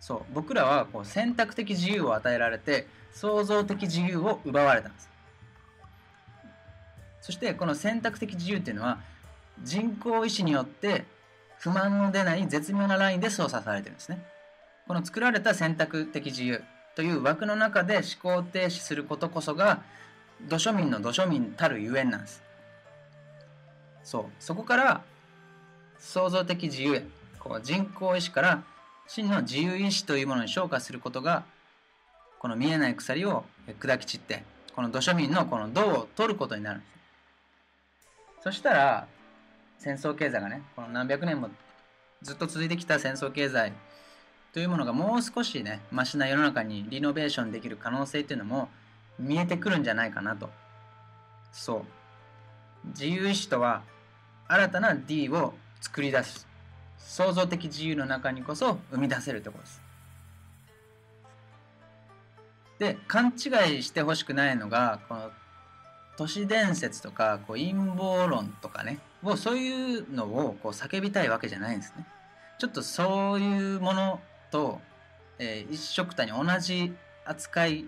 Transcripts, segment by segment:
そう僕らはこう選択的自由を与えられて創造的自由を奪われたんです。そしてこの選択的自由っていうのは人工意志によって不満の出ない絶妙なラインで操作されてるんですね。この作られた選択的自由という枠の中で思考停止することこそが土庶民の土庶民たるゆえんなんです。そうそこから創造的自由へこう人工意志から真の自由意志というものに昇華することがこの見えない鎖を砕き散ってこの土庶民のこの銅を取ることになるんです。そしたら戦争経済がねこの何百年もずっと続いてきた戦争経済というものがもう少しねマシな世の中にリノベーションできる可能性っていうのも見えてくるんじゃないかなと。そう。自由意志とは新たな D を作り出す。創造的自由の中にこそ生み出せるところです。で勘違いしてほしくないのがこの都市伝説とかこう陰謀論とかねをそういうのをこう叫びたいわけじゃないんですね。ちょっとそういうものと、えー、一緒くたに同じ扱い、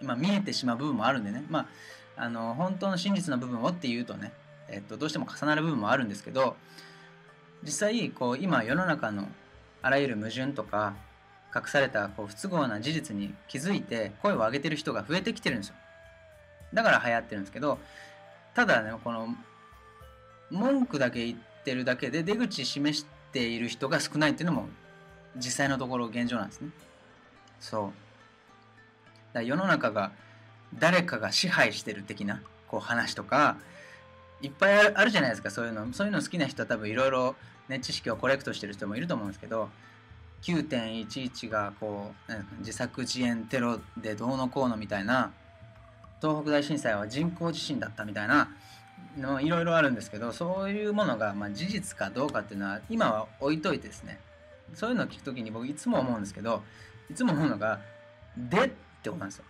まあ、見えてしまう部分もあるんでね、まあ、あの本当の真実の部分をっていうとね、えっと、どうしても重なる部分もあるんですけど実際こう今世の中のあらゆる矛盾とか隠されたこう不都合な事実に気づいて声を上げてる人が増えてきてるんですよ。だから流行ってるんですけどただねこの文句だけ言ってるだけで出口示している人が少ないっていうのも実際のところ現状なんですね。そう。だ世の中が誰かが支配してる的なこう話とかいっぱいあるじゃないですかそういうの。そういうの好きな人は多分いろいろね知識をコレクトしてる人もいると思うんですけど9.11がこう自作自演テロでどうのこうのみたいな東北大震災は人工地震だったみたいなのいろいろあるんですけどそういうものがま事実かどうかっていうのは今は置いといてですね。そういうのを聞くときに僕いつも思うんですけどいつも思うのが「で」ってことなんですよ。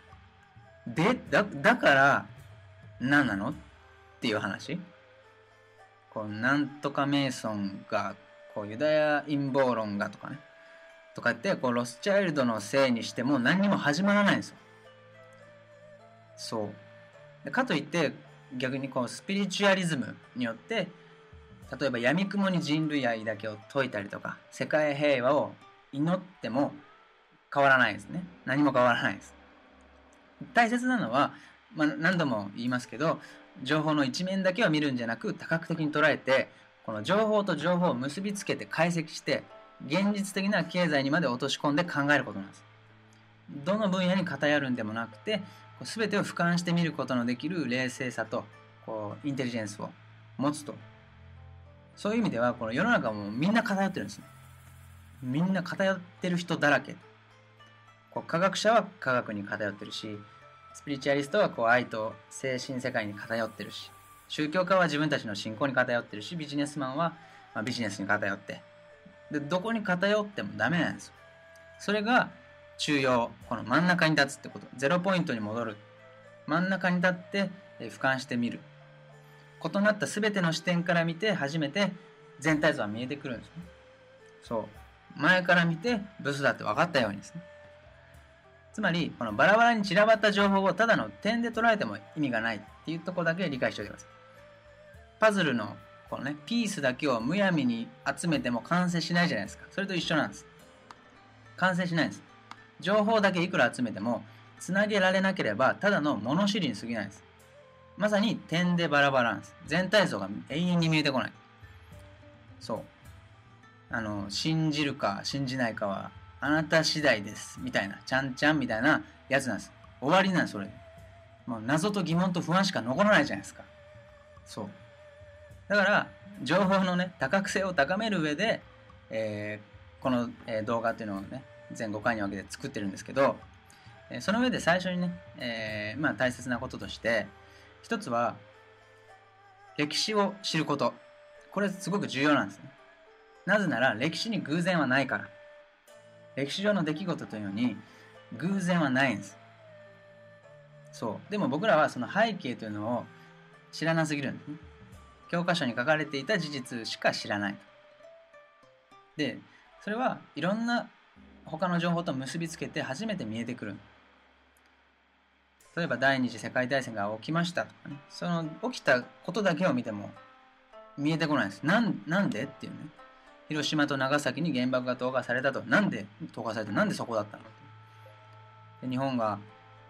でだだから何なの？っていう話？こうなんとかメイソンがこうユダヤ陰謀論がとかね。とかってこうロスチャイルドのせいにしても何にも始まらないんですよ。そう。かといって逆にこうスピリチュアリズムによって例えば闇雲に人類愛だけを説いたりとか世界平和を祈っても変わらないですね。何も変わらないです。大切なのは、まあ、何度も言いますけど情報の一面だけを見るんじゃなく多角的に捉えてこの情報と情報を結びつけて解析して現実的な経済にまで落とし込んで考えることなんです。どの分野に偏るんでもなくて全てを俯瞰して見ることのできる冷静さとこうインテリジェンスを持つと。そういう意味ではこの世の中もみんな偏ってるんですね。みんな偏ってる人だらけ。こう科学者は科学に偏ってるしスピリチュアリストはこう愛と精神世界に偏ってるし宗教家は自分たちの信仰に偏ってるしビジネスマンはまビジネスに偏って。でどこに偏ってもダメなんですよ。それが中央この真ん中に立つってこと。ゼロポイントに戻る。真ん中に立って俯瞰してみる。異なった全ての視点から見て初めて全体像は見えてくるんですね。そう。前から見てブスだって分かったようにですね。つまりこのバラバラに散らばった情報をただの点で捉えても意味がないっていうとこだけ理解しておきます。パズルのこのねピースだけをむやみに集めても完成しないじゃないですか。それと一緒なんです。完成しないんです。情報だけいくら集めてもつなげられなければただの物知りに過ぎないんです。まさに点でバラバラなんです。全体像が永遠に見えてこない。そう。あの信じるか信じないかはあなた次第です。みたいな。ちゃんちゃんみたいなやつなんです。終わりなんすそれ。もう謎と疑問と不安しか残らないじゃないですか。そう。だから情報のね多角性を高める上で、えー、この、え、動画っていうのをね全5回に分けて作ってるんですけど、え、その上で最初にね、えまあ、大切なこととして一つは歴史を知ること。これすごく重要なんですね。なぜなら歴史に偶然はないから。歴史上の出来事というのに偶然はないんです。そう。でも僕らはその背景というのを知らなすぎるんですね。教科書に書かれていた事実しか知らない。でそれはいろんな他の情報と結びつけて初めて見えてくる。例えば第二次世界大戦が起きましたとかね。その起きたことだけを見ても見えてこないです。なんなんでっていうね。広島と長崎に原爆が投下されたと。なんで投下された？なんでそこだったの？で日本が、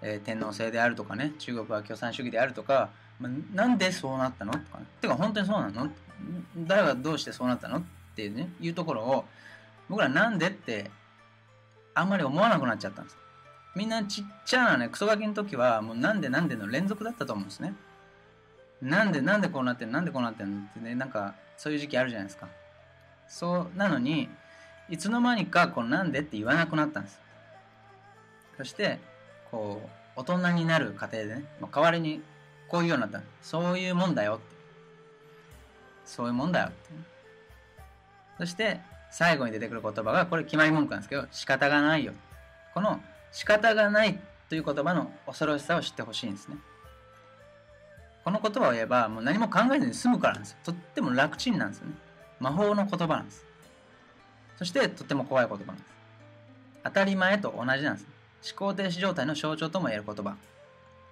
えー、天皇制であるとかね中国は共産主義であるとか、まあ、なんでそうなったの？とか、ね、てか本当にそうなの？誰がどうしてそうなったの？っていうねいうところを僕らなんでってあんまり思わなくなっちゃったんです。みんなちっちゃなねクソガキの時はもうなんでなんでの連続だったと思うんですね。なんでなんでこうなってんなんでこうなってんの？ってねなんかそういう時期あるじゃないですか。そうなのにいつの間にかこうなんでって言わなくなったんです。そしてこう大人になる過程でね代わりにこういうようになった。そういうもんだよって。そういうもんだよって、そして最後に出てくる言葉がこれ決まり文句なんですけど仕方がないよ。この仕方がないという言葉の恐ろしさを知ってほしいんですね。この言葉を言えばもう何も考えずに済むからなんですよ。とっても楽ちんなんですよね。魔法の言葉なんです。そしてとっても怖い言葉なんです。当たり前と同じなんです。思考停止状態の象徴とも言える言葉。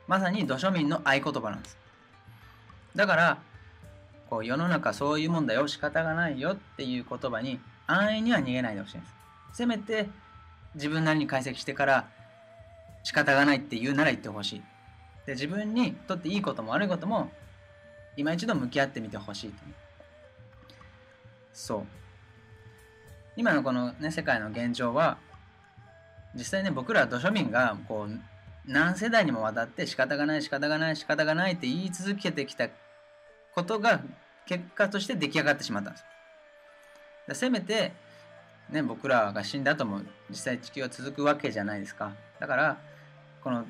まさに土庶民の合言葉なんです。だからこう世の中そういうもんだよ。仕方がないよっていう言葉に安易には逃げないでほしいんです。せめて自分なりに解析してから仕方がないって言うなら言ってほしい。で自分にとっていいことも悪いことも今一度向き合ってみてほしいと。そう今のこのね世界の現状は実際ね僕ら土庶民がこう何世代にもわたって仕方がない仕方がない仕方がないって言い続けてきたことが結果として出来上がってしまったんですせめてね、僕らが死んだ後も実際地球は続くわけじゃないですか。だから、この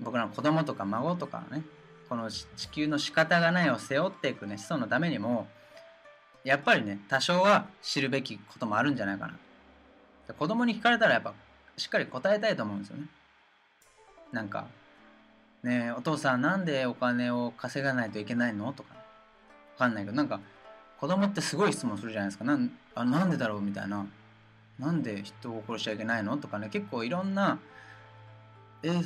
僕らの子供とか孫とかね、この地球の仕方がないを背負っていくね、子孫のためにも、やっぱりね、多少は知るべきこともあるんじゃないかな。子供に聞かれたらやっぱしっかり答えたいと思うんですよね。なんか、ねえお父さんなんでお金を稼がないといけないの？とか、わかんないけど、なんか、子供ってすごい質問するじゃないですか。なんあなんでだろう？みたいな。なんで人を殺しちゃいけないの？とかね結構いろんなえ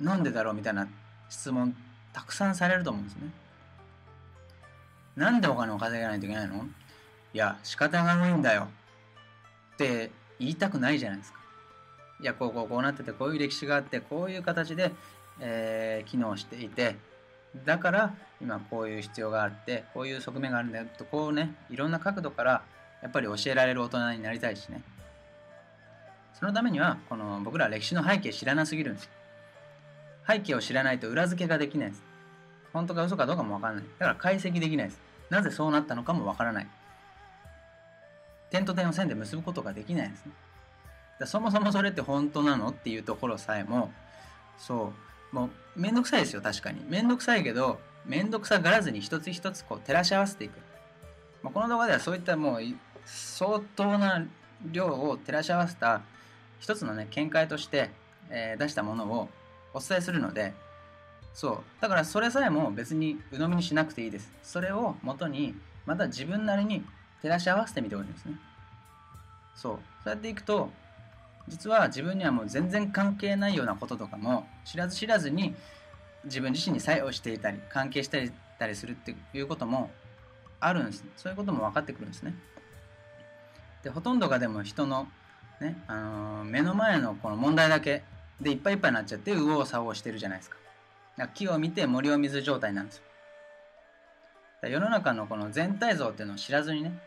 なんでだろう？みたいな質問たくさんされると思うんですねなんでお金を稼がないといけないの？いや仕方がないんだよ。って言いたくないじゃないですか。いやこうこうこうなっててこういう歴史があってこういう形で、えー、機能していてだから今こういう必要があってこういう側面があるんだよとこうねいろんな角度からやっぱり教えられる大人になりたいしね。そのためにはこの僕ら歴史の背景知らなすぎるんです背景を知らないと裏付けができないです。本当か嘘かどうかもわからない。だから解析できないです。なぜそうなったのかもわからない。点と点を線で結ぶことができないですね。そもそもそれって本当なのっていうところさえもそう。もうめんどくさいですよ確かに。めんどくさいけどめんどくさがらずに一つ一つこう照らし合わせていく、まあ、この動画ではそういったもう相当な量を照らし合わせた一つのね見解として、えー、出したものをお伝えするのでそう。だからそれさえも別に鵜呑みにしなくていいです。それをもとにまた自分なりに照らし合わせてみてほしいんですね。そう。そうやっていくと実は自分にはもう全然関係ないようなこととかも知らず知らずに自分自身に作用していたり関係したりたりするっていうこともあるんですそういうことも分かってくるんですね。でほとんどがでも人のね、あのー、目の前のこの問題だけでいっぱいいっぱいになっちゃって右往左往してるじゃないですか。木を見て森を見ず状態なんですよ。世の中のこの全体像っていうのを知らずにね、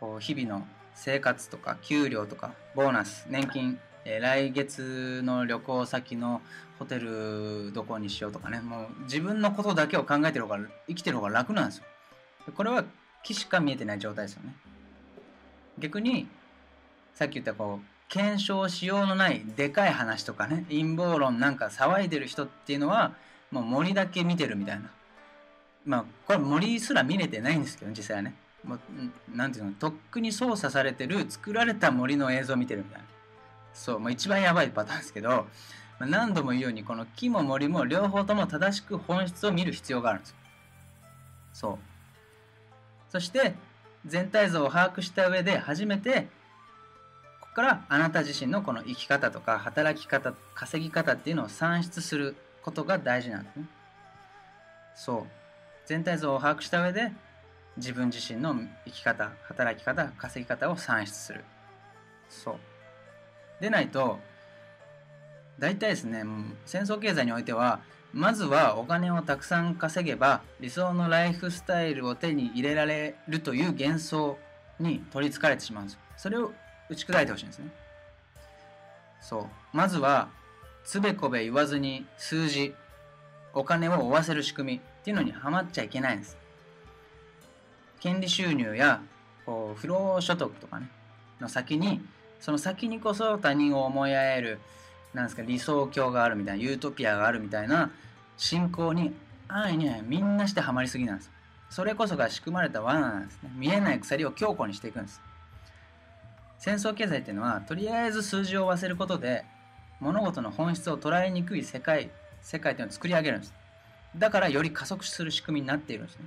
こう日々の生活とか給料とかボーナス、年金、えー、来月の旅行先のホテルどこにしようとかね、もう自分のことだけを考えてる方が、生きてる方が楽なんですよ。これは木しか見えてない状態ですよね。逆にさっき言ったこう検証しようのないでかい話とかね陰謀論なんか騒いでる人っていうのはもう森だけ見てるみたいな。まあこれ森すら見れてないんですけど実際はね。もうなていうのとっくに操作されてる作られた森の映像を見てるみたいな。そうもう一番やばいパターンですけど、まあ、何度も言うようにこの木も森も両方とも正しく本質を見る必要があるんですよ。そう。そして全体像を把握した上で初めてからあなた自身のこの生き方とか働き方稼ぎ方っていうのを算出することが大事なんですね。そう。全体像を把握した上で自分自身の生き方働き方稼ぎ方を算出する。そう。でないと大体ですね戦争経済においてはまずはお金をたくさん稼げば理想のライフスタイルを手に入れられるという幻想に取りつかれてしまうんですそれを打ち砕いてほしいんですね。そう。まずはつべこべ言わずに数字お金を追わせる仕組みっていうのにはまっちゃいけないんです。権利収入やこう不労所得とかねの先にその先にこそ他人を思いやえるなんですか理想郷があるみたいなユートピアがあるみたいな信仰に安易にはみんなしてはまりすぎなんです。それこそが仕組まれた罠なんですね。見えない鎖を強固にしていくんです。戦争経済っていうのはとりあえず数字を追わせることで物事の本質を捉えにくい世界世界っていうのを作り上げるんです。だからより加速する仕組みになっているんですね。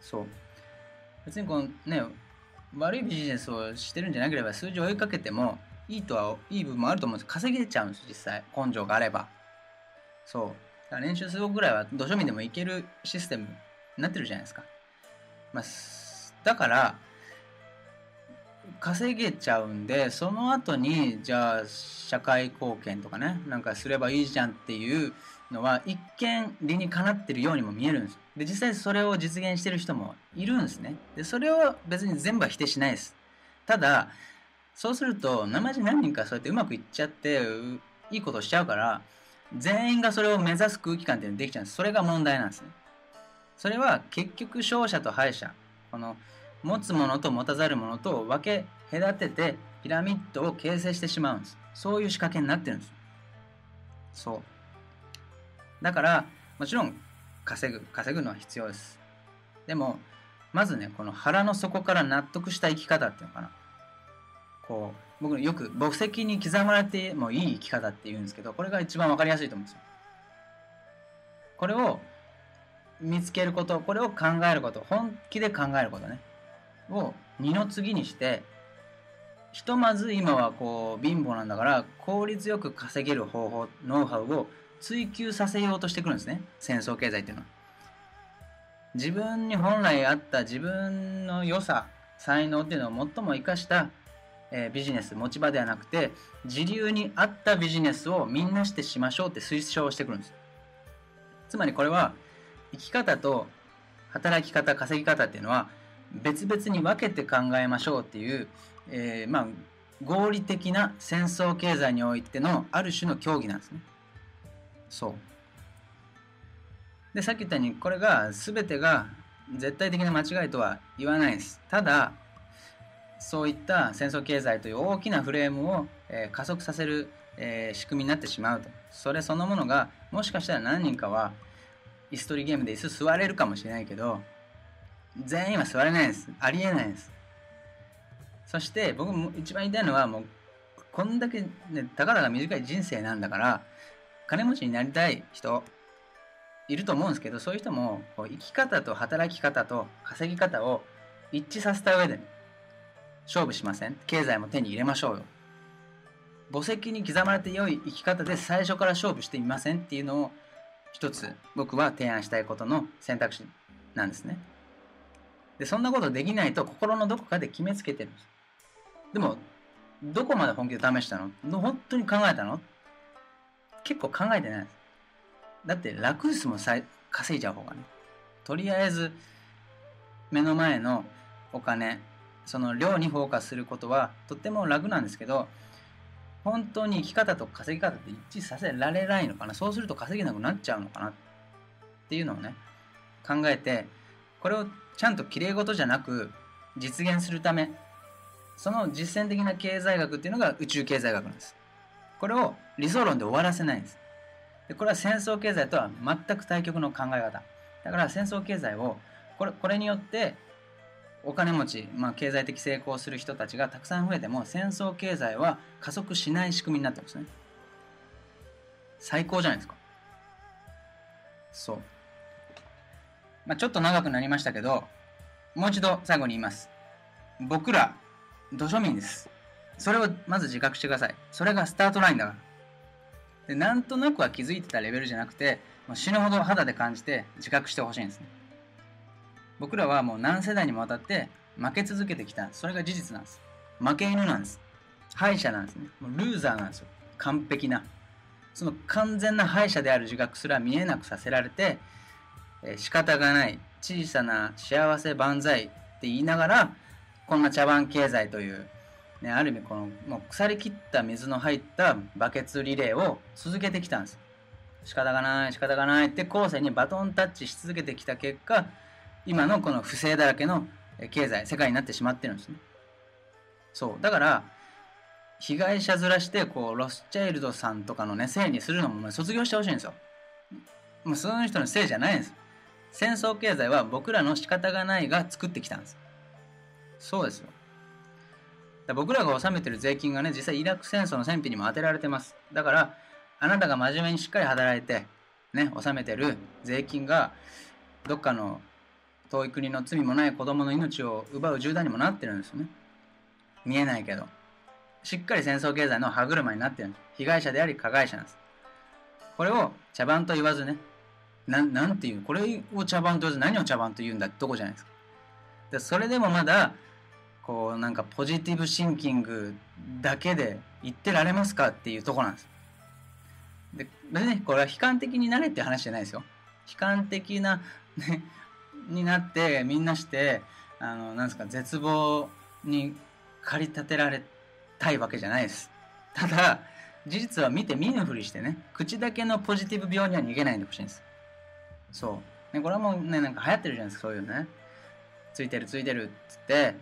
そう。別にこのね悪いビジネスをしてるんじゃなければ数字を追いかけてもいいとはいい部分もあると思うんです。稼げちゃうんです実際。根性があれば。そう。だから練習するぐらいはどしょみでもいけるシステムになってるじゃないですか、まあ、だから稼げちゃうんでその後にじゃあ社会貢献とかねなんかすればいいじゃんっていうのは一見理にかなってるようにも見えるんですで実際それを実現してる人もいるんですね。でそれを別に全部は否定しないです。ただそうすると生地何人かそうやってうまくいっちゃっていいことしちゃうから全員がそれを目指す空気感っていうのができちゃうんです。それが問題なんですね。それは結局勝者と敗者この持つものと持たざるものと分け隔ててピラミッドを形成してしまうんです。そういう仕掛けになってるんです。そう。だからもちろん稼ぐ稼ぐのは必要です。でもまずねこの腹の底から納得した生き方っていうのかな。こう僕よく墓石に刻まれてもいい生き方って言うんですけどこれが一番分かりやすいと思うんですよ。これを見つけることこれを考えること本気で考えることね。を二の次にしてひとまず今はこう貧乏なんだから効率よく稼げる方法ノウハウを追求させようとしてくるんですね。戦争経済っていうのは。自分に本来あった自分の良さ才能っていうのを最も生かした、えー、ビジネス持ち場ではなくて自流に合ったビジネスをみんなしてしましょうって推奨してくるんです。つまりこれは生き方と働き方稼ぎ方っていうのは別々に分けて考えましょうっていう、えー、まあ合理的な戦争経済においてのある種の競技なんですね。そう。でさっき言ったようにこれが全てが絶対的な間違いとは言わないです。ただそういった戦争経済という大きなフレームを、えー、加速させる、えー、仕組みになってしまうと。それそのものがもしかしたら何人かは椅子取りゲームで椅子座れるかもしれないけど全員は座れないです。ありえないです。そして僕も一番言いたいのはもうこんだけ、ね、たかだか短い人生なんだから金持ちになりたい人いると思うんですけどそういう人もこう生き方と働き方と稼ぎ方を一致させた上で勝負しません経済も手に入れましょうよ墓石に刻まれて良い生き方で最初から勝負してみませんっていうのを一つ僕は提案したいことの選択肢なんですね。でそんなことできないと心のどこかで決めつけてるんです。でもどこまで本気で試したの？本当に考えたの？結構考えてないです。だって楽ですもん稼いじゃう方がね。とりあえず目の前のお金その量にフォーカスすることはとっても楽なんですけど本当に生き方と稼ぎ方って一致させられないのかな？そうすると稼げなくなっちゃうのかな？っていうのをね考えてこれをちゃんときれい事じゃなく実現するためその実践的な経済学っていうのが宇宙経済学なんです。これを理想論で終わらせないんです。でこれは戦争経済とは全く対極の考え方。だから戦争経済をこれこれによってお金持ち、まあ、経済的成功する人たちがたくさん増えても戦争経済は加速しない仕組みになってますね。最高じゃないですか。そう。まあ、ちょっと長くなりましたけど、もう一度最後に言います。僕ら、土庶民です。それをまず自覚してください。それがスタートラインだから。でなんとなくは気づいてたレベルじゃなくてもう死ぬほど肌で感じて自覚してほしいんですね。僕らはもう何世代にもわたって負け続けてきたそれが事実なんです。負け犬なんです。敗者なんですね。もうルーザーなんですよ。完璧な。その完全な敗者である自覚すら見えなくさせられて、えー、仕方がない小さな幸せ万歳って言いながらこんな茶番経済という、ね、ある意味このもう腐りきった水の入ったバケツリレーを続けてきたんです。仕方がない仕方がないって後世にバトンタッチし続けてきた結果今のこの不正だらけの経済世界になってしまってるんですね。そう。だから被害者ずらしてこうロスチャイルドさんとかのねせいにするのも卒業してほしいんですよ。もうその人のせいじゃないんです。戦争経済は僕らの仕方がないが作ってきたんです。そうですよ。僕らが納めてる税金がね実際イラク戦争の戦費にも当てられてます。だからあなたが真面目にしっかり働いてね納めてる税金がどっかの遠い国の罪もない子供の命を奪う銃弾にもなってるんですよね。見えないけど。しっかり戦争経済の歯車になってるんです。被害者であり加害者なんです。これを茶番と言わずねななんていうこれを茶番と言わず何を茶番と言うんだってとこじゃないですか。でそれでもまだこうなんかポジティブシンキングだけで言ってられますかっていうとこなんです。で別にこれは悲観的になれって話じゃないですよ。悲観的な、ね、になってみんなしてあのなんですか絶望に駆り立てられたいわけじゃないです。ただ事実は見て見ぬふりしてね口だけのポジティブ病には逃げないでほしいんです。そう、ね、これはもうねなんか流行ってるじゃないですかそういうのね。ついてるついてるっつって。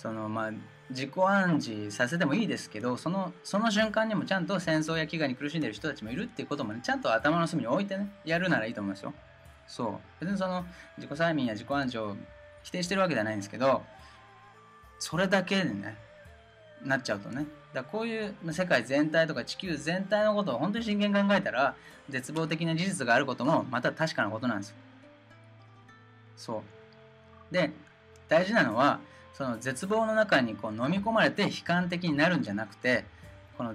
そのまあ自己暗示させてもいいですけどそのその瞬間にもちゃんと戦争や飢餓に苦しんでる人たちもいるっていうこともねちゃんと頭の隅に置いてねやるならいいと思いますよ。そう。別にその自己催眠や自己暗示を否定してるわけではないんですけどそれだけでねなっちゃうとね。だこういう世界全体とか地球全体のことを本当に真剣に考えたら絶望的な事実があることもまた確かなことなんですよ。そう。で大事なのはその絶望の中にこう飲み込まれて悲観的になるんじゃなくてこの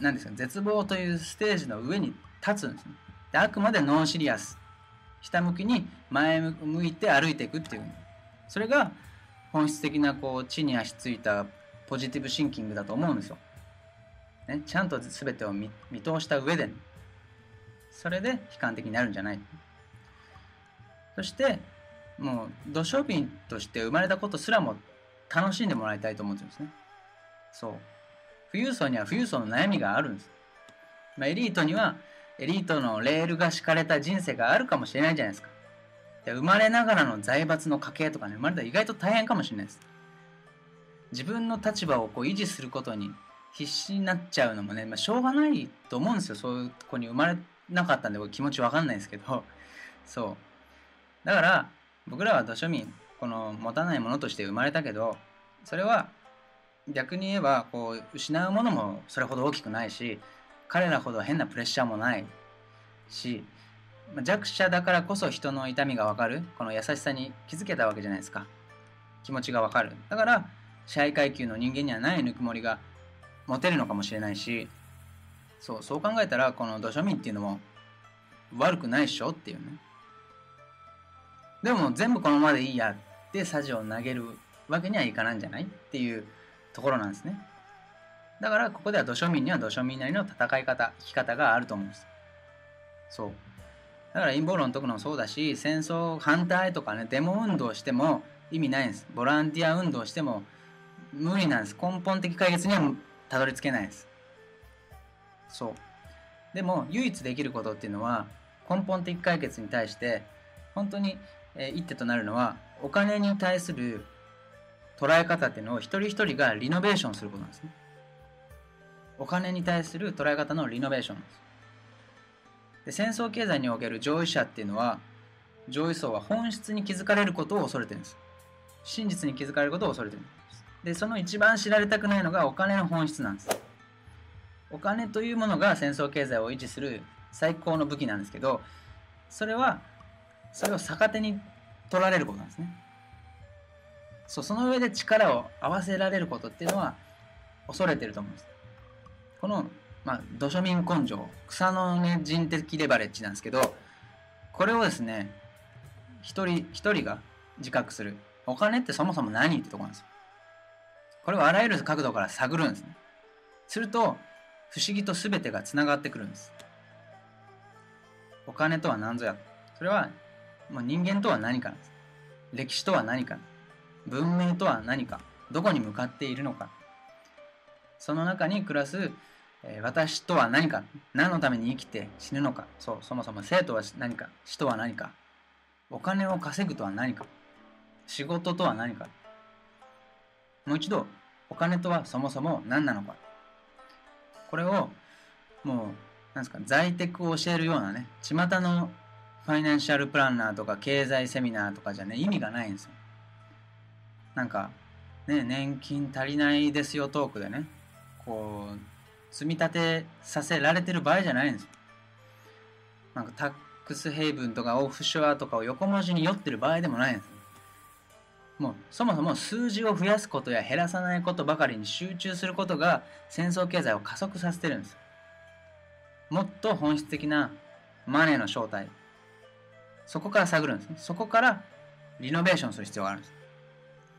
何ですか絶望というステージの上に立つんですね。であくまでノンシリアス。ひたむきに前向いて歩いていくっていう。それが本質的なこう地に足ついたポジティブシンキングだと思うんですよ。ね、ちゃんと全てを見通した上で、それで悲観的になるんじゃない。そしてもう土庶民として生まれたことすらも楽しんでもらいたいと思ってるんですね。そう。富裕層には富裕層の悩みがあるんです。まあ、エリートにはエリートのレールが敷かれた人生があるかもしれないじゃないですか。で生まれながらの財閥の家系とかね、生まれたら意外と大変かもしれないです。自分の立場をこう維持することに必死になっちゃうのもね、まあ、しょうがないと思うんですよ。そういう子に生まれなかったんで気持ちわかんないですけど。そう。だから、僕らは土庶民、この持たないものとして生まれたけど、それは逆に言えば、こう、失うものもそれほど大きくないし、彼らほど変なプレッシャーもないし、弱者だからこそ人の痛みがわかる、この優しさに気づけたわけじゃないですか。気持ちがわかる。だから、支配階級の人間にはないぬくもりが持てるのかもしれないし、そう、そう考えたら、この土庶民っていうのも悪くないっしょっていうね。でも全部このままでいいやってサジを投げるわけにはいかないんじゃないっていうところなんですね。だからここでは土庶民には土庶民なりの戦い方生き方があると思うんですそうだから陰謀論解くのもそうだし戦争反対とかねデモ運動しても意味ないんですボランティア運動しても無理なんです。根本的解決にはたどり着けないです。そう。でも唯一できることっていうのは根本的解決に対して本当に、えー、一手となるのはお金に対する捉え方っていうのを一人一人がリノベーションすることなんですね。お金に対する捉え方のリノベーションです。で戦争経済における上位者っていうのは上位層は本質に気づかれることを恐れてるんです。真実に気づかれることを恐れてる。んですでその一番知られたくないのがお金の本質なんです。お金というものが戦争経済を維持する最高の武器なんですけどそれはそれを逆手に取られることなんですね。そうその上で力を合わせられることっていうのは恐れてると思うんです。この、まあ、土庶民根性草の根人的レバレッジなんですけどこれをですね一人一人が自覚する。お金ってそもそも何ってとこなんですよ。これをあらゆる角度から探るんですね。すると不思議と全てがつながってくるんです。お金とは何ぞや。それは、まあ、人間とは何かなんです。歴史とは何か。文明とは何か。どこに向かっているのか。その中に暮らす、えー、私とは何か。何のために生きて死ぬのか。そうそもそも生とは何か。死とは何か。お金を稼ぐとは何か。仕事とは何か。もう一度お金とはそもそも何なのか。これをもうなんですか在テクを教えるようなね巷のファイナンシャルプランナーとか経済セミナーとかじゃね意味がないんですよ。なんかね年金足りないですよトークでねこう積み立てさせられてる場合じゃないんですよ。なんかタックスヘイブンとかオフショアとかを横文字に酔ってる場合でもないんです。もうそもそも数字を増やすことや減らさないことばかりに集中することが戦争経済を加速させてるんです。もっと本質的なマネーの正体。そこから探るんですそこからリノベーションする必要があるんです。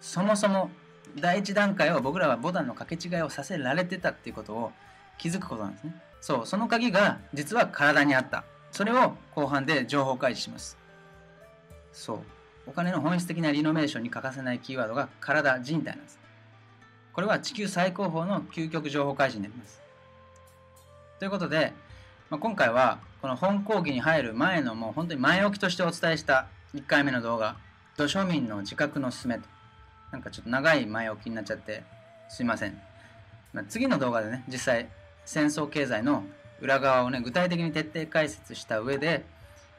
そもそも第一段階を僕らはボタンの掛け違いをさせられてたっていうことを気づくことなんですね。そう。その鍵が実は体にあった。それを後半で情報開示します。そう。お金の本質的なリノベーションに欠かせないキーワードが体人体なんです。これは地球最高峰の究極情報開示になります。ということで、まあ、今回はこの本講義に入る前のもう本当に前置きとしてお伝えした1回目の動画土庶民の自覚のすすめと。なんかちょっと長い前置きになっちゃってすいません、まあ、次の動画でね実際戦争経済の裏側をね具体的に徹底解説した上で、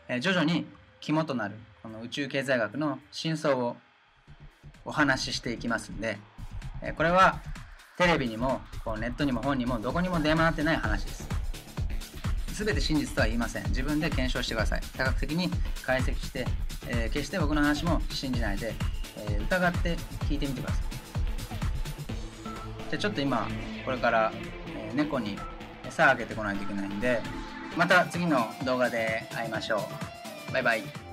えー、徐々に肝となるこの宇宙経済学の真相をお話ししていきますんで、え、これはテレビにもこうネットにも本にもどこにも出回ってない話です。全て真実とは言いません。自分で検証してください。多角的に解析して、えー、決して僕の話も信じないで、えー、疑って聞いてみてください。じゃあちょっと今これから、えー、猫に餌あげてこないといけないんでまた次の動画で会いましょう。バイバイ。